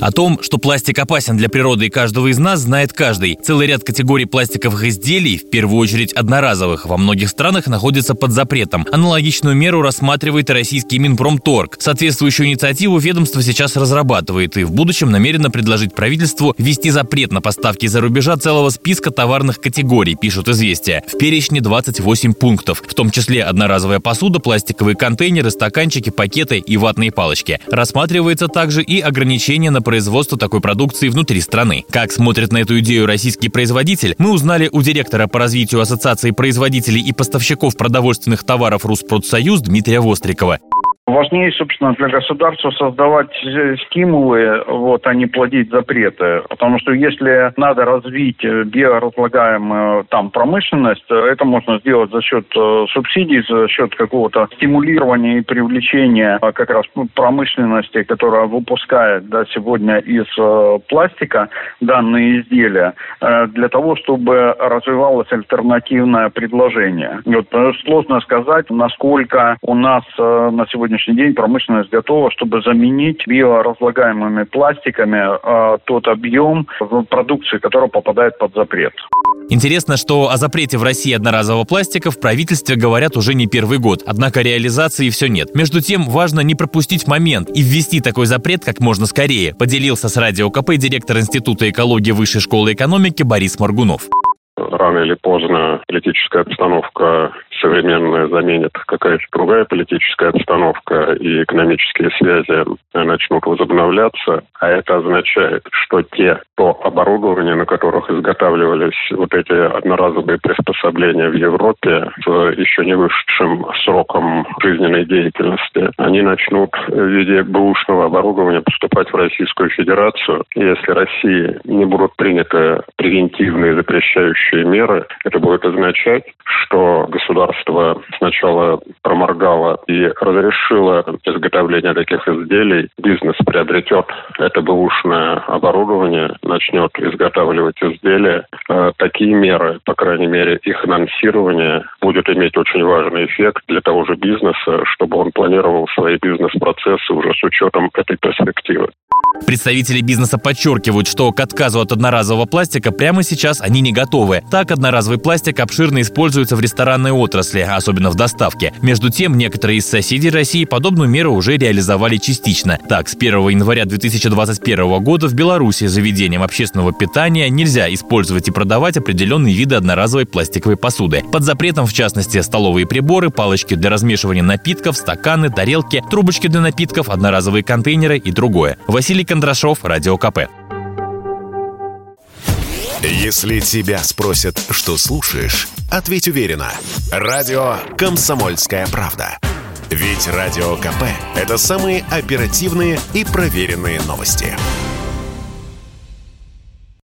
О том, что пластик опасен для природы и каждого из нас, знает каждый. Целый ряд категорий пластиковых изделий, в первую очередь одноразовых, во многих странах находится под запретом. Аналогичную меру рассматривает и российский Минпромторг. Соответствующую инициативу ведомство сейчас разрабатывает и в будущем намерено предложить правительству ввести запрет на поставки из-за рубежа целого списка товарных категорий, пишут «Известия». В перечне 28 пунктов, в том числе одноразовая посуда, пластиковые контейнеры, стаканчики, пакеты и ватные палочки. Рассматривается также и ограничение на производства такой продукции внутри страны. Как смотрит на эту идею российский производитель, мы узнали у директора по развитию Ассоциации производителей и поставщиков продовольственных товаров Руспродсоюз Дмитрия Вострикова. Важнее, собственно, для государства создавать э, стимулы, вот, а не плодить запреты. Потому что если надо развить э, биоразлагаемую там промышленность, э, это можно сделать за счет субсидий, за счет какого-то стимулирования и привлечения как раз ну, промышленности, которая выпускает да, сегодня из пластика данные изделия, для того, чтобы развивалось альтернативное предложение. Вот сложно сказать, насколько у нас на сегодня сегодняшний день промышленность готова, чтобы заменить биоразлагаемыми пластиками э, тот объем продукции, которая попадает под запрет. Интересно, что о запрете в России одноразового пластика в правительстве говорят уже не первый год, однако реализации все нет. Между тем, важно не пропустить момент и ввести такой запрет как можно скорее, поделился с Радио КП директор Института экологии Высшей школы экономики Борис Маргунов рано или поздно политическая обстановка современная заменит какая-то другая политическая обстановка, и экономические связи начнут возобновляться. А это означает, что те, то оборудование, на которых изготавливались вот эти одноразовые приспособления в Европе с еще не вышедшим сроком жизненной деятельности, они начнут в виде бэушного оборудования поступать в Российскую Федерацию. И если России не будут приняты превентивные запрещающие меры, это будет означать, что государство сначала проморгало и разрешило изготовление таких изделий. Бизнес приобретет это бэушное оборудование, начнет изготавливать изделия. Э, такие меры, по крайней мере, их анонсирование будет иметь очень важный эффект для того же бизнеса, чтобы он планировал свои бизнес-процессы уже с учетом этой перспективы. Представители бизнеса подчеркивают, что к отказу от одноразового пластика прямо сейчас они не готовы. Так, одноразовый пластик обширно используется в ресторанной отрасли, особенно в доставке. Между тем, некоторые из соседей России подобную меру уже реализовали частично. Так, с 1 января 2021 года в Беларуси заведениям общественного питания нельзя использовать и продавать определенные виды одноразовой пластиковой посуды. Под запретом, в частности, столовые приборы, палочки для размешивания напитков, стаканы, тарелки, трубочки для напитков, одноразовые контейнеры и другое. Василий Василий Кондрашов, Радио КП. Если тебя спросят, что слушаешь, ответь уверенно. Радио «Комсомольская правда». Ведь Радио КП – это самые оперативные и проверенные новости.